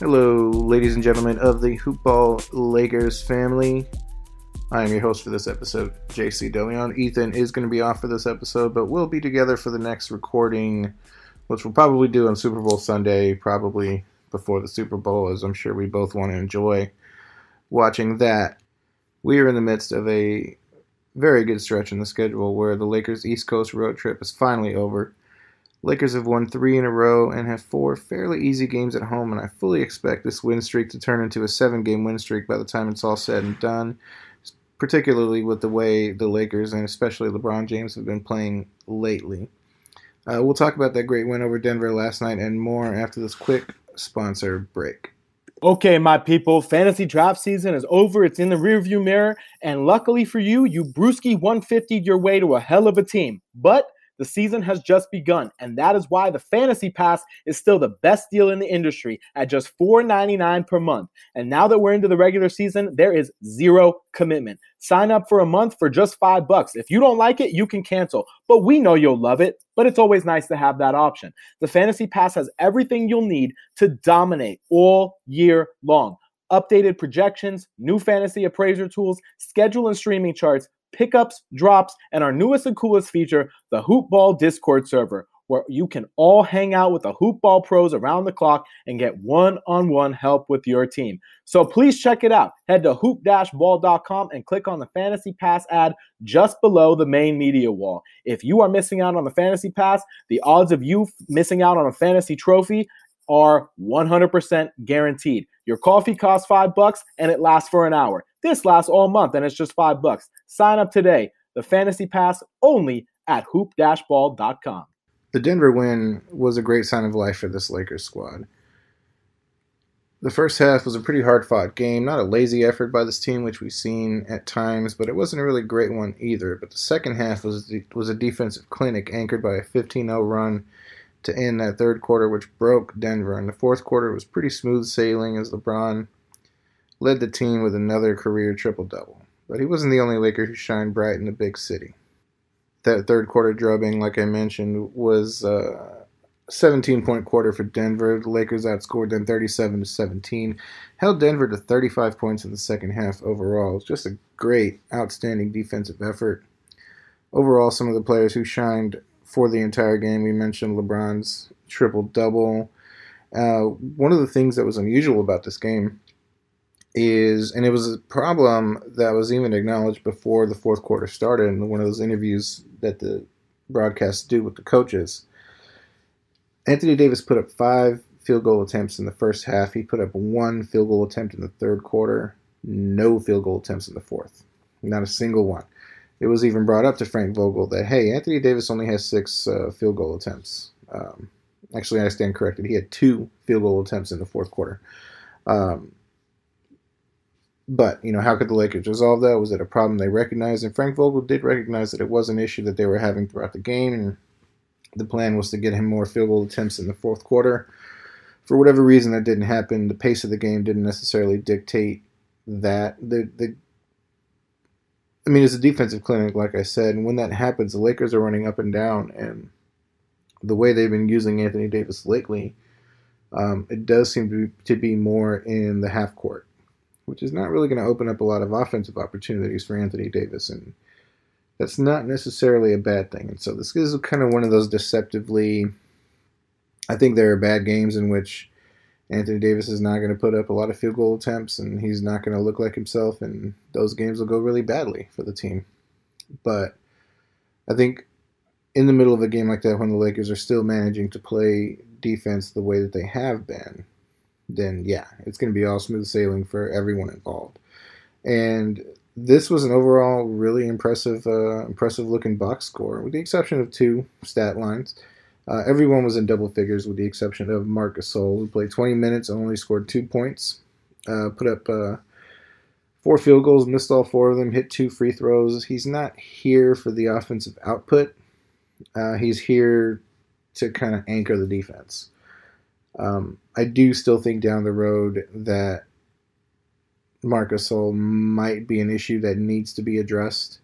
Hello, ladies and gentlemen of the Hoopball Lakers family. I am your host for this episode, JC DeLeon. Ethan is going to be off for this episode, but we'll be together for the next recording, which we'll probably do on Super Bowl Sunday, probably before the Super Bowl, as I'm sure we both want to enjoy watching that. We are in the midst of a very good stretch in the schedule where the Lakers' East Coast road trip is finally over. Lakers have won three in a row and have four fairly easy games at home, and I fully expect this win streak to turn into a seven game win streak by the time it's all said and done, particularly with the way the Lakers and especially LeBron James have been playing lately. Uh, we'll talk about that great win over Denver last night and more after this quick sponsor break. Okay, my people, fantasy draft season is over. It's in the rearview mirror, and luckily for you, you Bruski 150 your way to a hell of a team. But the season has just begun, and that is why the Fantasy Pass is still the best deal in the industry at just $4.99 per month. And now that we're into the regular season, there is zero commitment. Sign up for a month for just five bucks. If you don't like it, you can cancel. But we know you'll love it. But it's always nice to have that option. The Fantasy Pass has everything you'll need to dominate all year long updated projections, new fantasy appraiser tools, schedule and streaming charts, pickups, drops, and our newest and coolest feature, the Hoopball Discord server, where you can all hang out with the Hoopball pros around the clock and get one on one help with your team. So please check it out. Head to hoop ball.com and click on the Fantasy Pass ad just below the main media wall. If you are missing out on the Fantasy Pass, the odds of you missing out on a fantasy trophy are 100% guaranteed. Your coffee costs five bucks and it lasts for an hour. This lasts all month and it's just five bucks. Sign up today. The Fantasy Pass only at hoop-ball.com. The Denver win was a great sign of life for this Lakers squad. The first half was a pretty hard fought game, not a lazy effort by this team, which we've seen at times, but it wasn't a really great one either. But the second half was was a defensive clinic anchored by a 15 0 run to end that third quarter, which broke Denver. And the fourth quarter was pretty smooth sailing as LeBron led the team with another career triple double. But he wasn't the only Laker who shined bright in the big city. That third quarter drubbing, like I mentioned, was uh, a 17 point quarter for Denver. The Lakers outscored them 37 to 17, held Denver to 35 points in the second half overall. It's just a great, outstanding defensive effort. Overall, some of the players who shined for the entire game, we mentioned LeBron's triple double. Uh, one of the things that was unusual about this game is, and it was a problem that was even acknowledged before the fourth quarter started in one of those interviews that the broadcasts do with the coaches. Anthony Davis put up five field goal attempts in the first half. He put up one field goal attempt in the third quarter, no field goal attempts in the fourth. Not a single one. It was even brought up to Frank Vogel that, hey, Anthony Davis only has six uh, field goal attempts. Um, actually, I stand corrected. He had two field goal attempts in the fourth quarter. Um, but, you know, how could the Lakers resolve that? Was it a problem they recognized? And Frank Vogel did recognize that it was an issue that they were having throughout the game. And the plan was to get him more field goal attempts in the fourth quarter. For whatever reason, that didn't happen. The pace of the game didn't necessarily dictate that. The, the I mean, it's a defensive clinic, like I said, and when that happens, the Lakers are running up and down, and the way they've been using Anthony Davis lately, um, it does seem to be, to be more in the half court, which is not really going to open up a lot of offensive opportunities for Anthony Davis, and that's not necessarily a bad thing. And so this is kind of one of those deceptively. I think there are bad games in which Anthony Davis is not going to put up a lot of field goal attempts, and he's not going to look like himself, and those games will go really badly for the team. But I think in the middle of a game like that, when the Lakers are still managing to play defense the way that they have been, then yeah, it's going to be all smooth sailing for everyone involved. And this was an overall really impressive, uh, impressive looking box score, with the exception of two stat lines. Uh, everyone was in double figures with the exception of Marc Gasol, who played 20 minutes and only scored two points. Uh, put up uh, four field goals, missed all four of them, hit two free throws. He's not here for the offensive output. Uh, he's here to kind of anchor the defense. Um, I do still think down the road that Marc Gasol might be an issue that needs to be addressed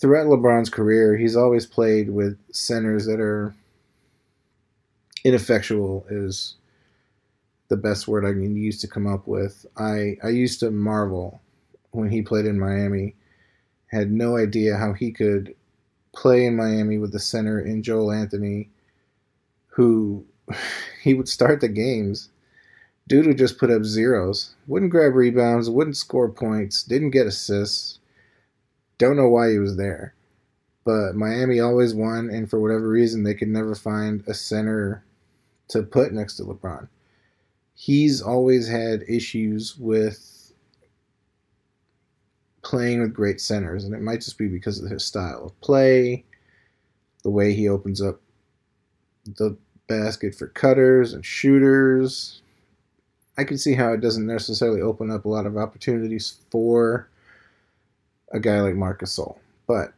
throughout LeBron's career, he's always played with centers that are ineffectual is the best word I can use to come up with. I, I used to marvel when he played in Miami, had no idea how he could play in Miami with the center in Joel Anthony, who he would start the games. Dude would just put up zeros, wouldn't grab rebounds, wouldn't score points, didn't get assists don't know why he was there. But Miami always won, and for whatever reason, they could never find a center to put next to LeBron. He's always had issues with playing with great centers, and it might just be because of his style of play, the way he opens up the basket for cutters and shooters. I can see how it doesn't necessarily open up a lot of opportunities for a guy like Marcus Gasol. But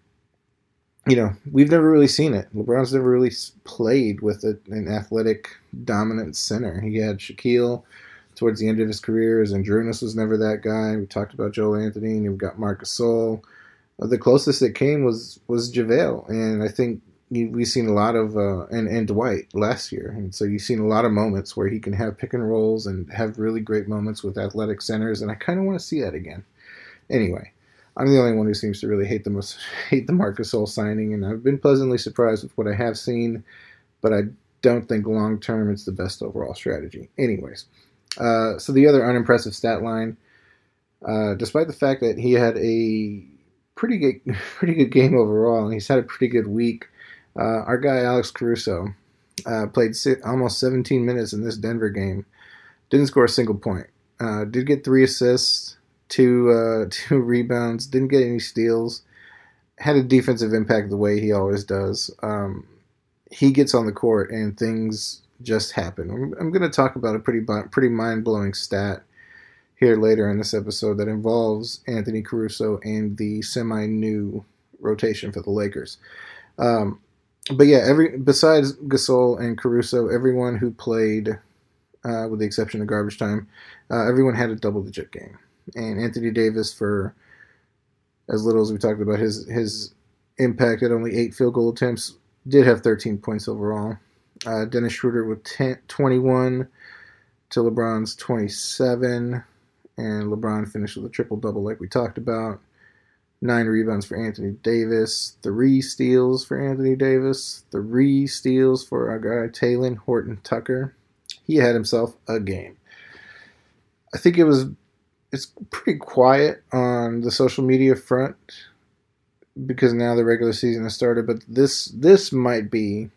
you know, we've never really seen it. LeBron's never really played with a, an athletic, dominant center. He had Shaquille towards the end of his career. Zydrunas was never that guy. We talked about Joel Anthony, and we've got Marcus Gasol. Uh, the closest it came was was JaVale, and I think we've seen a lot of uh, and and Dwight last year, and so you've seen a lot of moments where he can have pick and rolls and have really great moments with athletic centers, and I kind of want to see that again. Anyway, I'm the only one who seems to really hate the most hate the Marc Gasol signing, and I've been pleasantly surprised with what I have seen, but I don't think long term it's the best overall strategy. Anyways, uh, so the other unimpressive stat line, uh, despite the fact that he had a pretty good pretty good game overall, and he's had a pretty good week, uh, our guy Alex Caruso uh, played almost 17 minutes in this Denver game, didn't score a single point, uh, did get three assists two uh, two rebounds, didn't get any steals, had a defensive impact the way he always does. Um, he gets on the court and things just happen. I'm, I'm going to talk about a pretty pretty mind blowing stat here later in this episode that involves Anthony Caruso and the semi new rotation for the Lakers. Um, but yeah, every besides Gasol and Caruso, everyone who played, uh, with the exception of garbage time, uh, everyone had a double digit game and Anthony Davis for as little as we talked about his his impact at only eight field goal attempts did have 13 points overall. Uh, Dennis Schroeder with 10, 21 to LeBron's 27, and LeBron finished with a triple double like we talked about. Nine rebounds for Anthony Davis, three steals for Anthony Davis, three steals for our guy Talen Horton Tucker. He had himself a game. I think it was it's pretty quiet on the social media front because now the regular season has started. But this this might be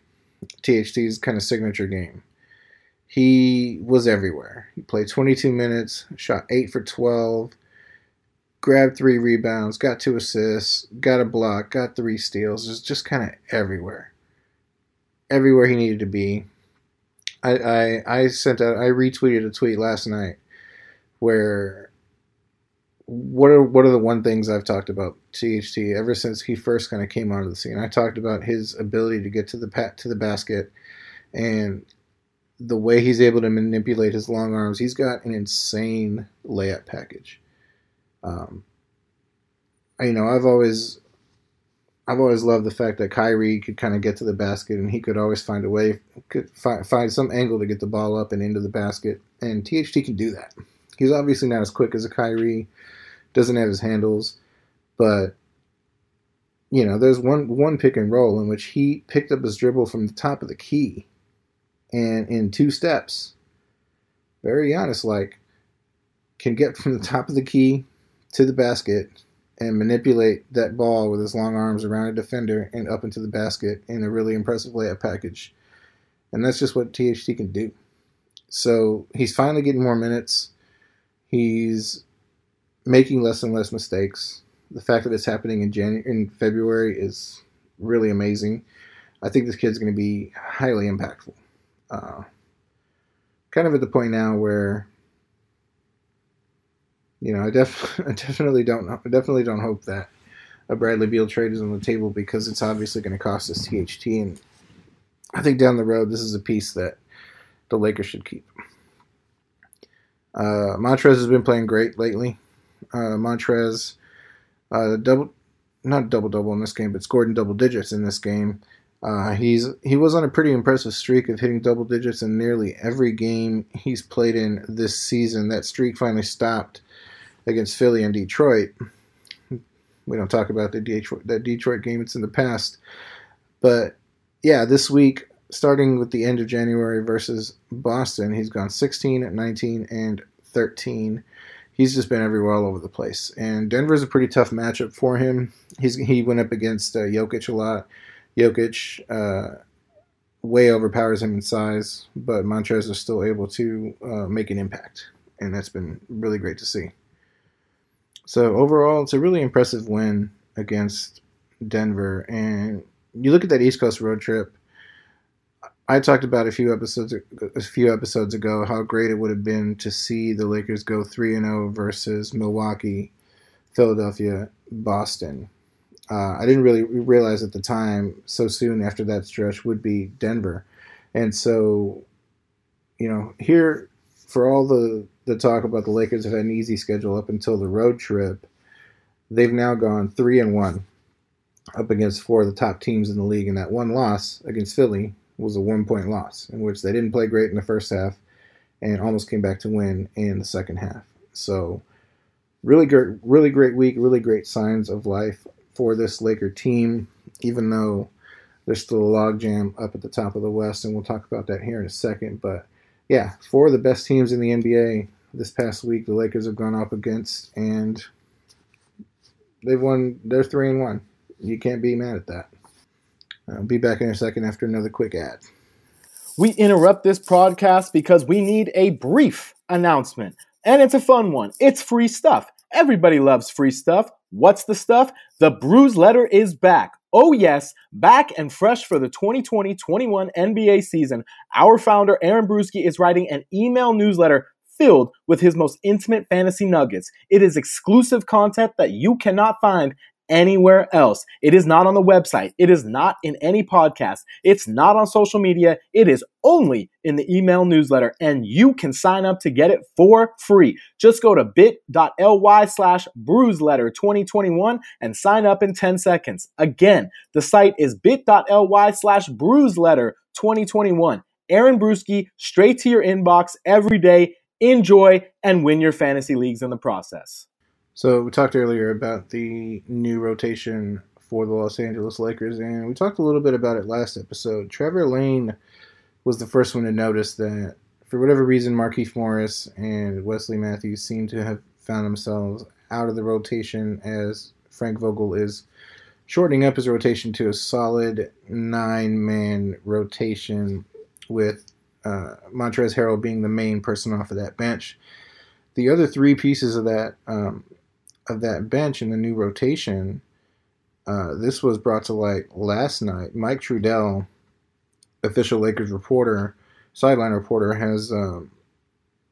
THT's kind of signature game. He was everywhere. He played 22 minutes, shot eight for 12, grabbed three rebounds, got two assists, got a block, got three steals. Just just kind of everywhere, everywhere he needed to be. I, I I sent out I retweeted a tweet last night where what are what are the one things I've talked about THT ever since he first kind of came onto the scene? I talked about his ability to get to the pat to the basket and the way he's able to manipulate his long arms. He's got an insane layup package. Um, you know, I've always I've always loved the fact that Kyrie could kind of get to the basket and he could always find a way, could fi- find some angle to get the ball up and into the basket. And THT can do that. He's obviously not as quick as a Kyrie, doesn't have his handles, but you know, there's one one pick and roll in which he picked up his dribble from the top of the key, and in two steps, very honest, like can get from the top of the key to the basket and manipulate that ball with his long arms around a defender and up into the basket in a really impressive layup package. And that's just what THT can do. So he's finally getting more minutes. He's making less and less mistakes. The fact that it's happening in January in February is really amazing. I think this kid's going to be highly impactful. Uh, kind of at the point now where you know, I, def- I definitely don't I definitely don't hope that a Bradley Beal trade is on the table because it's obviously going to cost us THT, and I think down the road this is a piece that the Lakers should keep. Uh, Montrez has been playing great lately. Uh, Montrez uh, double, not double double in this game, but scored in double digits in this game. Uh, he's he was on a pretty impressive streak of hitting double digits in nearly every game he's played in this season. That streak finally stopped against Philly and Detroit. We don't talk about the Detroit that Detroit game; it's in the past. But yeah, this week, starting with the end of January versus Boston, he's gone 16, 19, and 13. He's just been everywhere all over the place. And Denver's a pretty tough matchup for him. He's he went up against uh, Jokic a lot. Jokic uh, way overpowers him in size, but Montrez is still able to uh, make an impact, and that's been really great to see. So overall, it's a really impressive win against Denver. And you look at that East Coast road trip. I talked about a few episodes a few episodes ago how great it would have been to see the Lakers go three and zero versus Milwaukee, Philadelphia, Boston. Uh, I didn't really realize at the time so soon after that stretch would be Denver, and so you know here for all the the talk about the Lakers have had an easy schedule up until the road trip. They've now gone three and one up against four of the top teams in the league, and that one loss against Philly was a one point loss in which they didn't play great in the first half and almost came back to win in the second half. So really great really great week, really great signs of life for this Laker team, even though there's still a logjam up at the top of the West, and we'll talk about that here in a second. But yeah, four of the best teams in the NBA this past week the Lakers have gone up against, and they've won. They're three and one. You can't be mad at that. I'll be back in a second after another quick ad. We interrupt this podcast because we need a brief announcement, and it's a fun one. It's free stuff. Everybody loves free stuff. What's the stuff? The Bruise Letter is back. Oh, yes, back and fresh for the 2020 21 NBA season. Our founder, Aaron Bruski, is writing an email newsletter filled with his most intimate fantasy nuggets. It is exclusive content that you cannot find anywhere else. It is not on the website. It is not in any podcast. It's not on social media. It is only in the email newsletter and you can sign up to get it for free. Just go to bit.ly slash bruiseletter 2021 and sign up in 10 seconds. Again, the site is bit.ly slash bruiseletter 2021. Aaron Bruski, straight to your inbox every day. Enjoy and win your fantasy leagues in the process. So we talked earlier about the new rotation for the Los Angeles Lakers, and we talked a little bit about it last episode. Trevor Lane was the first one to notice that, for whatever reason, Markieff Morris and Wesley Matthews seem to have found themselves out of the rotation as Frank Vogel is shortening up his rotation to a solid nine-man rotation with uh, Montrezl Harrell being the main person off of that bench. The other three pieces of that um, of that bench in the new rotation, uh, this was brought to light last night. Mike Trudell, official Lakers reporter, sideline reporter, has um,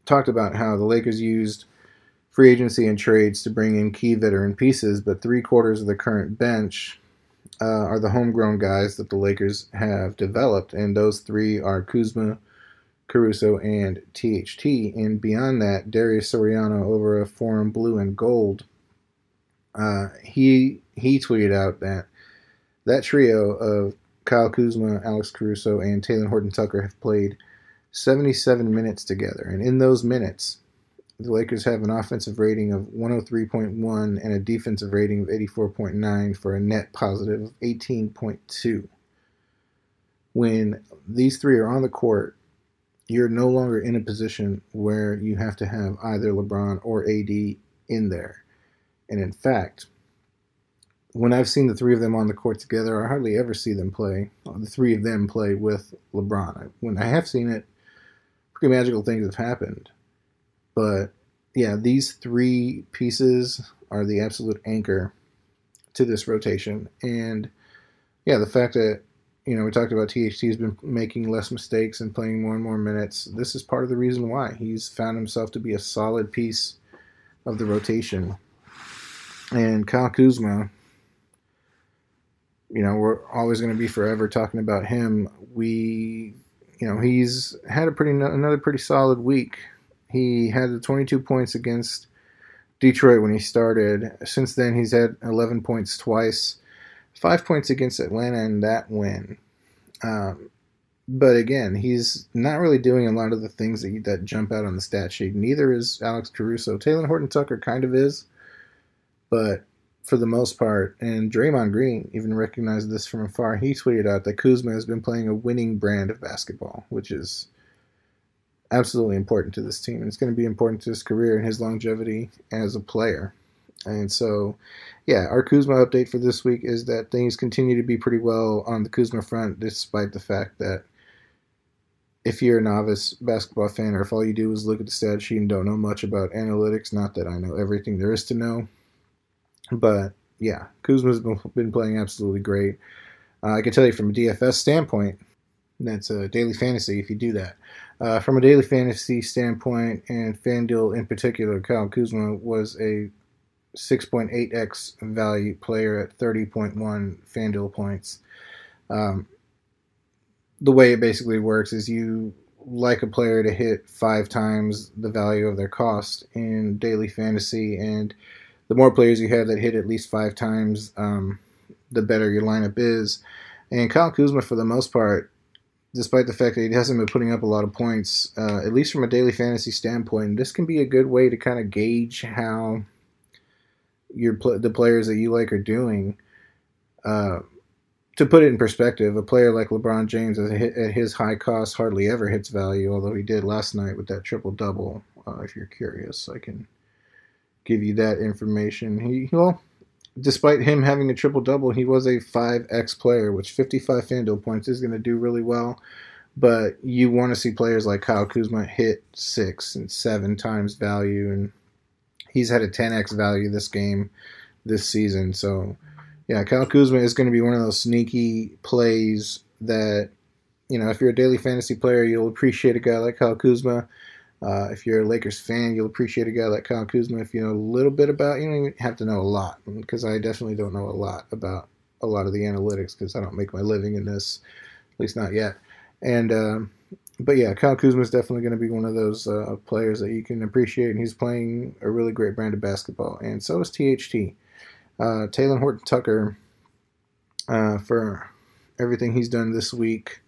talked about how the Lakers used free agency and trades to bring in key veteran pieces, but three quarters of the current bench uh, are the homegrown guys that the Lakers have developed, and those three are Kuzma, Caruso, and THT. And beyond that, Darius Soriano over a Forum Blue and Gold Uh, he he tweeted out that that trio of Kyle Kuzma, Alex Caruso, and Talen Horton Tucker have played 77 minutes together, and in those minutes, the Lakers have an offensive rating of 103.1 and a defensive rating of 84.9 for a net positive of 18.2. When these three are on the court, you're no longer in a position where you have to have either LeBron or AD in there. And in fact, when I've seen the three of them on the court together, I hardly ever see them play. The three of them play with LeBron. When I have seen it, pretty magical things have happened. But yeah, these three pieces are the absolute anchor to this rotation. And yeah, the fact that you know we talked about THT has been making less mistakes and playing more and more minutes. This is part of the reason why he's found himself to be a solid piece of the rotation. And Kyle Kuzma, you know, we're always going to be forever talking about him. We, you know, he's had a pretty another pretty solid week. He had the 22 points against Detroit when he started. Since then, he's had 11 points twice, five points against Atlanta in that win. Um, but again, he's not really doing a lot of the things that that jump out on the stat sheet. Neither is Alex Caruso. Talen Horton Tucker kind of is, but for the most part, and Draymond Green even recognized this from afar. He tweeted out that Kuzma has been playing a winning brand of basketball, which is absolutely important to this team. And it's going to be important to his career and his longevity as a player. And so, yeah, our Kuzma update for this week is that things continue to be pretty well on the Kuzma front, despite the fact that if you're a novice basketball fan or if all you do is look at the stat sheet and don't know much about analytics, not that I know everything there is to know, but yeah, Kuzma's been playing absolutely great. Uh, I can tell you from a DFS standpoint, that's a daily fantasy if you do that. Uh, from a daily fantasy standpoint, and FanDuel in particular, Kyle Kuzma was a 6.8x value player at 30.1 FanDuel points. Um, the way it basically works is you like a player to hit five times the value of their cost in daily fantasy, and the more players you have that hit at least five times, um, the better your lineup is. And Kyle Kuzma, for the most part, despite the fact that he hasn't been putting up a lot of points, uh, at least from a daily fantasy standpoint, this can be a good way to kind of gauge how your the players that you like are doing. Uh, to put it in perspective, a player like LeBron James at his high cost hardly ever hits value, although he did last night with that triple double. Uh, if you're curious, I can give you that information. He well, despite him having a triple double, he was a 5x player, which 55 FanDuel points is going to do really well. But you want to see players like Kyle Kuzma hit six and seven times value, and he's had a 10x value this game, this season. So, yeah, Kyle Kuzma is going to be one of those sneaky plays that, you know, if you're a daily fantasy player, you'll appreciate a guy like Kyle Kuzma. Uh, if you're a Lakers fan, you'll appreciate a guy like Kyle Kuzma. If you know a little bit about, you don't even have to know a lot, because I definitely don't know a lot about a lot of the analytics, because I don't make my living in this, at least not yet. And um, but yeah, Kyle Kuzma is definitely going to be one of those uh, players that you can appreciate, and he's playing a really great brand of basketball. And so is THT. Uh, Talen Horton Tucker uh, for everything he's done this week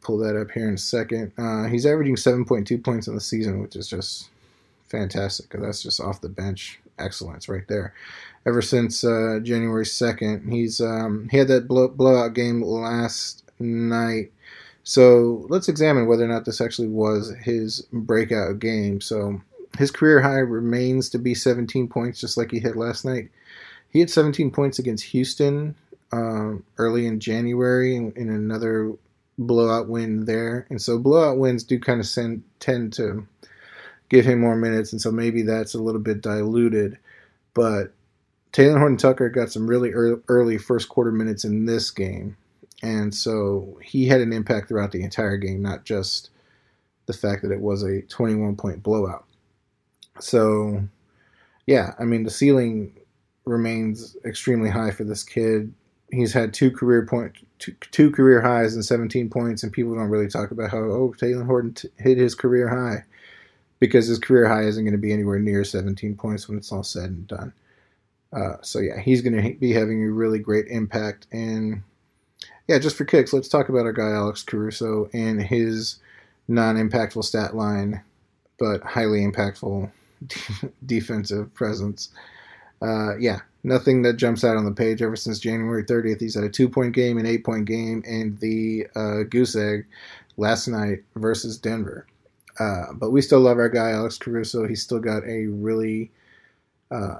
pull that up here in a second. Uh, he's averaging 7.2 points in the season, which is just fantastic. That's just off the bench excellence right there. Ever since uh, January 2nd, he's um, he had that blow, blowout game last night. So let's examine whether or not this actually was his breakout game. So his career high remains to be 17 points, just like he hit last night. He had 17 points against Houston um, early in January in, in another blowout win there, and so blowout wins do kind of send, tend to give him more minutes, and so maybe that's a little bit diluted. But Talen Horton Tucker got some really early first quarter minutes in this game, and so he had an impact throughout the entire game, not just the fact that it was a 21 point blowout. So, yeah, I mean the ceiling remains extremely high for this kid he's had two career point two, two, career highs and 17 points, and people don't really talk about how oh Talen Horton t- hit his career high. because his career high isn't going to be anywhere near 17 points when it's all said and done. Uh, so yeah, he's going to be having a really great impact. And yeah, just for kicks, let's talk about our guy Alex Caruso and his non-impactful stat line, but highly impactful defensive presence. Uh, yeah, nothing that jumps out on the page ever since January 30th. He's had a two-point game, an eight-point game, and the uh, goose egg last night versus Denver. Uh, but we still love our guy Alex Caruso. He's still got a really uh,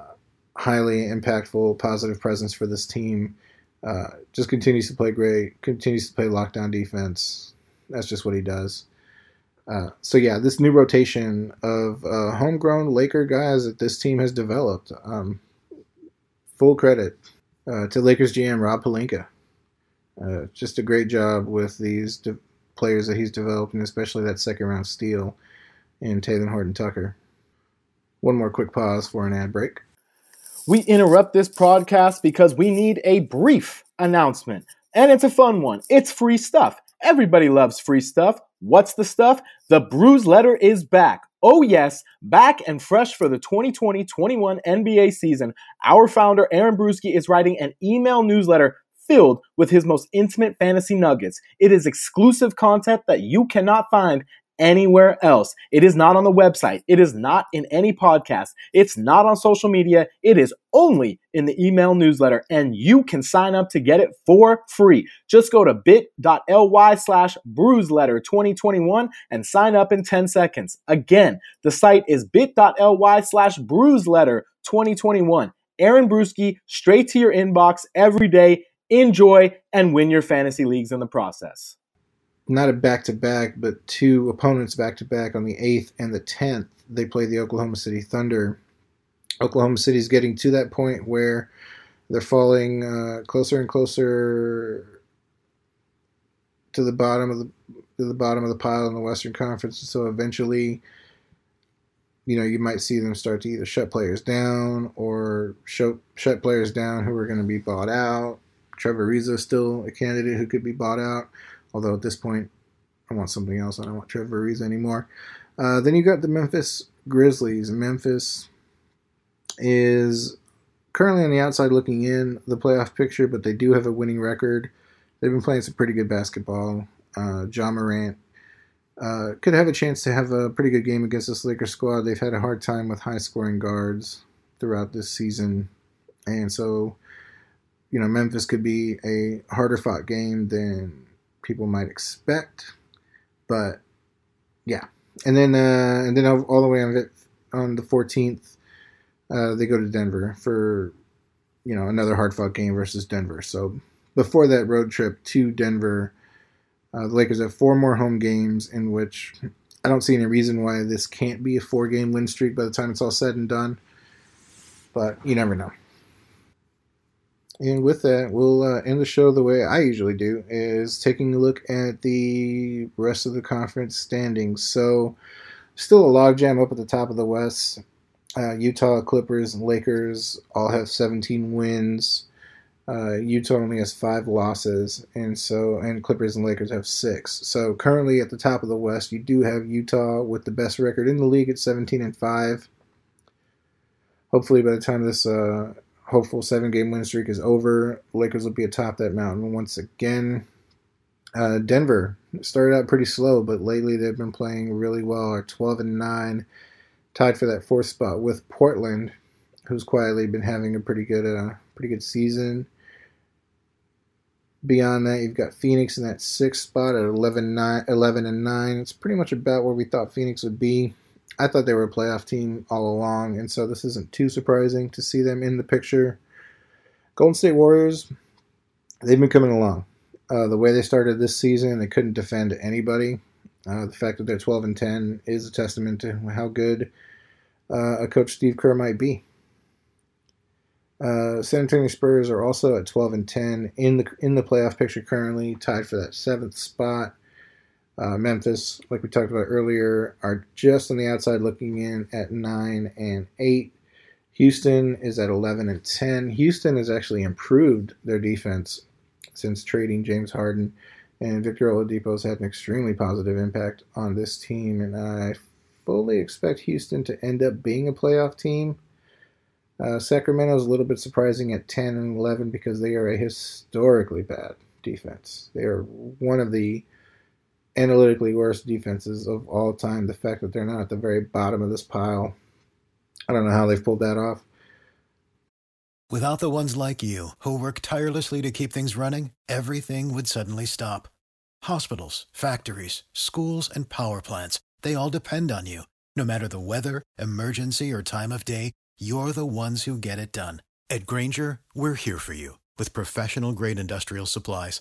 highly impactful, positive presence for this team. Uh, just continues to play great. Continues to play lockdown defense. That's just what he does. Uh, so yeah, this new rotation of uh, homegrown Laker guys that this team has developed. Um, full credit uh, to Lakers GM Rob Pelinka. just a great job with these de- players that he's developed, and especially that second round steal in Talen Horton Tucker. One more quick pause for an ad break. We interrupt this podcast because we need a brief announcement. And it's a fun one. It's free stuff. Everybody loves free stuff. What's the stuff? The Bruise Letter is back. Oh, yes, back and fresh for the 2020 21 NBA season. Our founder, Aaron Bruski, is writing an email newsletter filled with his most intimate fantasy nuggets. It is exclusive content that you cannot find anywhere else. It is not on the website. It is not in any podcast. It's not on social media. It is only in the email newsletter and you can sign up to get it for free. Just go to bit.ly slash bruiseletter 2021 and sign up in 10 seconds. Again, the site is bit.ly slash bruiseletter 2021. Aaron Bruski, straight to your inbox every day enjoy, and win your fantasy leagues in the process. Not a back to back, but two opponents back to back on the 8th and the 10th. They play the Oklahoma City Thunder. Oklahoma City is getting to that point where they're falling uh, closer and closer to the bottom of the to the bottom of the pile in the Western Conference. So eventually, you know, you might see them start to either shut players down or shut shut players down who are going to be bought out Trevor Ariza is still a candidate who could be bought out, although at this point, I want something else. I don't want Trevor Ariza anymore. Uh, then you got the Memphis Grizzlies. Memphis is currently on the outside looking in the playoff picture, but they do have a winning record. They've been playing some pretty good basketball. Uh, Ja Morant uh, could have a chance to have a pretty good game against this Lakers squad. They've had a hard time with high scoring guards throughout this season. And so you know, Memphis could be a harder fought game than people might expect. But yeah, and then uh, and then all the way on it on the 14th, uh, they go to Denver for you know another hard fought game versus Denver. So before that road trip to Denver, uh, the Lakers have four more home games in which I don't see any reason why this can't be a four game win streak by the time it's all said and done. But you never know. And with that, we'll uh, end the show the way I usually do, is taking a look at the rest of the conference standings. So, still a logjam up at the top of the West. Uh, Utah, Clippers, and Lakers all have 17 wins. Uh, Utah only has five losses, and so and Clippers and Lakers have six. So currently at the top of the West, you do have Utah with the best record in the league at 17 and five. Hopefully, by the time this uh, hopeful seven game win streak is over. Lakers will be atop that mountain once again. Uh, Denver started out pretty slow, but lately they've been playing really well. Are 12 and 9, tied for that fourth spot with Portland, who's quietly been having a pretty good, uh, pretty good season. Beyond that, you've got Phoenix in that sixth spot at 11, 9, 11 and 9. It's pretty much about where we thought Phoenix would be. I thought they were a playoff team all along, and so this isn't too surprising to see them in the picture. Golden State Warriors, they've been coming along. Uh, the way they started this season, they couldn't defend anybody. Uh, the fact that they're 12 and 10 is a testament to how good uh, a coach Steve Kerr might be. Uh, San Antonio Spurs are also at 12 and 10 in the in the playoff picture currently, tied for that seventh spot. Uh, Memphis, like we talked about earlier, are just on the outside looking in at 9 and 8. Houston is at 11 and 10. Houston has actually improved their defense since trading James Harden, and Victor Oladipo has had an extremely positive impact on this team. And I fully expect Houston to end up being a playoff team. Uh, Sacramento is a little bit surprising at 10 and 11 because they are a historically bad defense. They are one of the analytically worst defenses of all time. The fact that they're not at the very bottom of this pile, I don't know how they've pulled that off. Without the ones like you, who work tirelessly to keep things running, everything would suddenly stop. Hospitals, factories, schools, and power plants, they all depend on you. No matter the weather, emergency, or time of day, you're the ones who get it done. At Grainger, we're here for you with professional grade industrial supplies.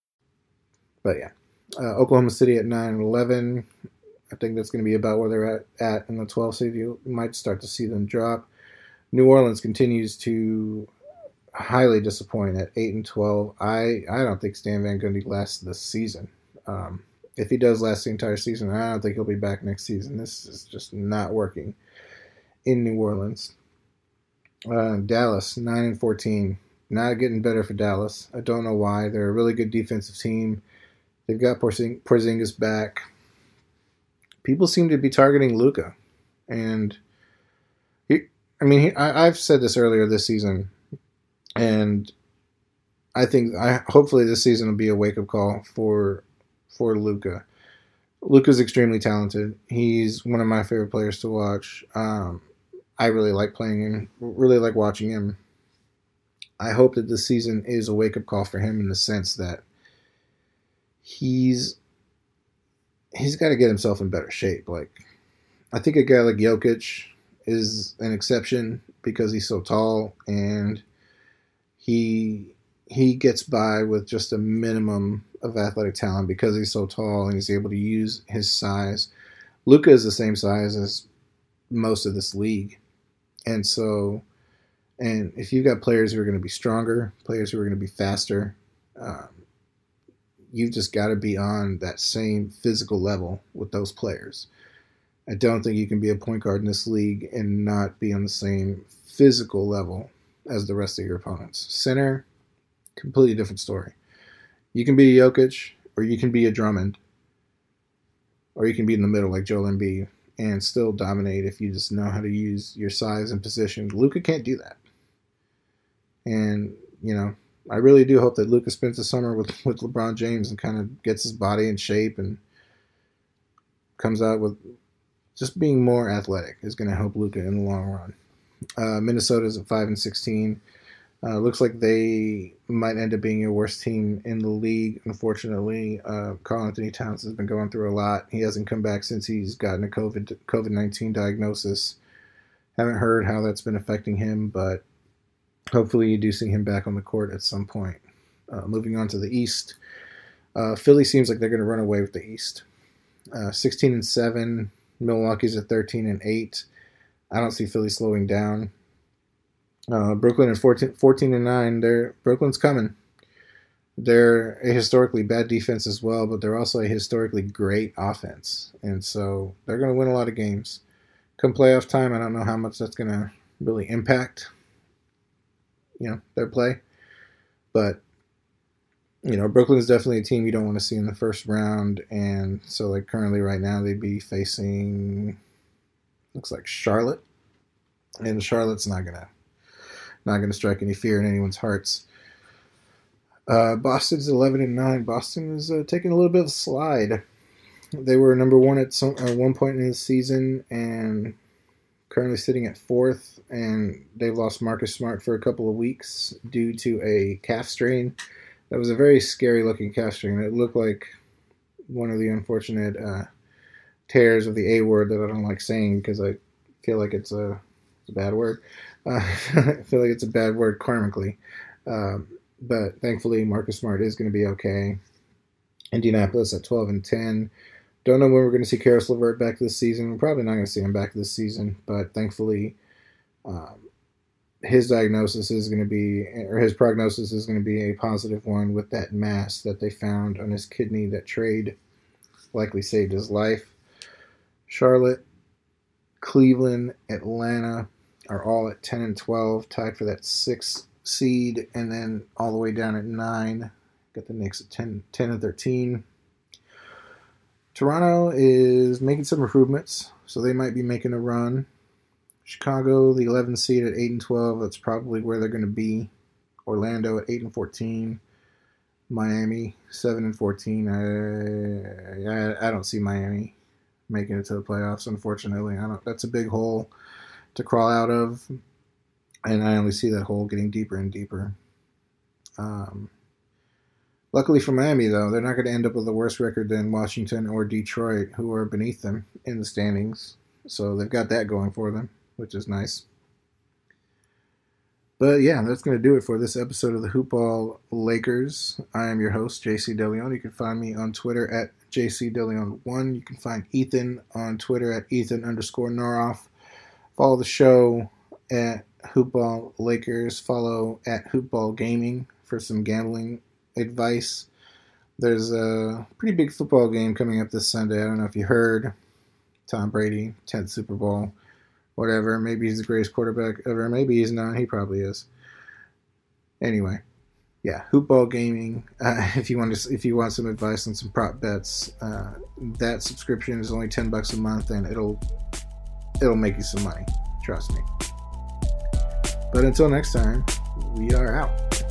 But yeah, uh, Oklahoma City at 9 and 11. I think that's going to be about where they're at, at in the 12 seed. You might start to see them drop. New Orleans continues to highly disappoint at 8 and 12. I, I don't think Stan Van Gundy lasts this season. Um, if he does last the entire season, I don't think he'll be back next season. This is just not working in New Orleans. Uh, Dallas, 9 and 14. Not getting better for Dallas. I don't know why. They're a really good defensive team. They've got Porzing- Porzingis back. People seem to be targeting Luka, and he, I mean, he, I, I've said this earlier this season, and I think I hopefully this season will be a wake up call for for Luka. Luka's extremely talented. He's one of my favorite players to watch. Um, I really like playing him. Really like watching him. I hope that this season is a wake up call for him in the sense that he's he's got to get himself in better shape. Like I think a guy like Jokic is an exception because he's so tall and he he gets by with just a minimum of athletic talent because he's so tall and he's able to use his size. Luka is the same size as most of this league. And so and if you've got players who are going to be stronger, players who are going to be faster, um, you've just got to be on that same physical level with those players. I don't think you can be a point guard in this league and not be on the same physical level as the rest of your opponents. Center, completely different story. You can be a Jokic, or you can be a Drummond, or you can be in the middle like Joel Embiid and still dominate if you just know how to use your size and position. Luka can't do that. And, you know, I really do hope that Luka spends the summer with, with LeBron James and kind of gets his body in shape and comes out with just being more athletic is going to help Luka in the long run. Uh, Minnesota's at five and sixteen. Uh, looks like they might end up being your worst team in the league. Unfortunately, uh, Karl-Anthony Towns has been going through a lot. He hasn't come back since he's gotten a COVID COVID nineteen diagnosis. Haven't heard how that's been affecting him, but hopefully you do see him back on the court at some point. Uh, moving on to the East, uh, Philly seems like they're going to run away with the East. Uh, 16 and seven. Milwaukee's at 13 and eight. I don't see Philly slowing down. Uh, Brooklyn at 14, 14 and nine. They're Brooklyn's coming. They're a historically bad defense as well, but they're also a historically great offense, and so they're going to win a lot of games. Come playoff time, I don't know how much that's going to really impact, you know, their play, but you know, Brooklyn is definitely a team you don't want to see in the first round, and so like currently right now they'd be facing looks like Charlotte, and Charlotte's not gonna not gonna strike any fear in anyone's hearts. Uh, Boston's eleven and nine. Boston is uh, taking a little bit of a slide. They were number one at some uh, one point in the season, and currently sitting at fourth. And they've lost Marcus Smart for a couple of weeks due to a calf strain. That was a very scary looking calf strain. It looked like one of the unfortunate uh, tears of the A word that I don't like saying because I feel like it's a, it's a bad word. Uh, I feel like it's a bad word karmically. Um, but thankfully, Marcus Smart is going to be okay. Indianapolis at 12 and 10. Don't know when we're going to see Caris LeVert back this season. We're probably not going to see him back this season, but thankfully, um, his diagnosis is going to be, or his prognosis is going to be a positive one with that mass that they found on his kidney that trade likely saved his life. Charlotte, Cleveland, Atlanta are all at 10 and 12, tied for that sixth seed, and then all the way down at 9. Got the Knicks at 10, 10 and 13. Toronto is making some improvements, so they might be making a run. Chicago, the 11th seed at 8 and 12. That's probably where they're going to be. Orlando at 8 and 14. Miami 7 and 14. I, I, I don't see Miami making it to the playoffs. Unfortunately, I don't. That's a big hole to crawl out of, and I only see that hole getting deeper and deeper. Um, luckily for Miami, though, they're not going to end up with a worse record than Washington or Detroit, who are beneath them in the standings. So they've got that going for them, which is nice. But yeah, that's going to do it for this episode of the Hoopball Lakers. I am your host, JC DeLeon. You can find me on Twitter at JC DeLeon1. You can find Ethan on Twitter at Ethan underscore Noroff. Follow the show at Hoopball Lakers. Follow at Hoopball Gaming for some gambling advice. There's a pretty big football game coming up this Sunday. I don't know if you heard. Tom Brady, 10th Super Bowl whatever. Maybe he's the greatest quarterback ever. Maybe he's not. He probably is. Anyway, yeah, hoopball gaming. Uh, if you want to, if you want some advice on some prop bets, uh, that subscription is only ten bucks a month, and it'll it'll make you some money. Trust me. But until next time, we are out.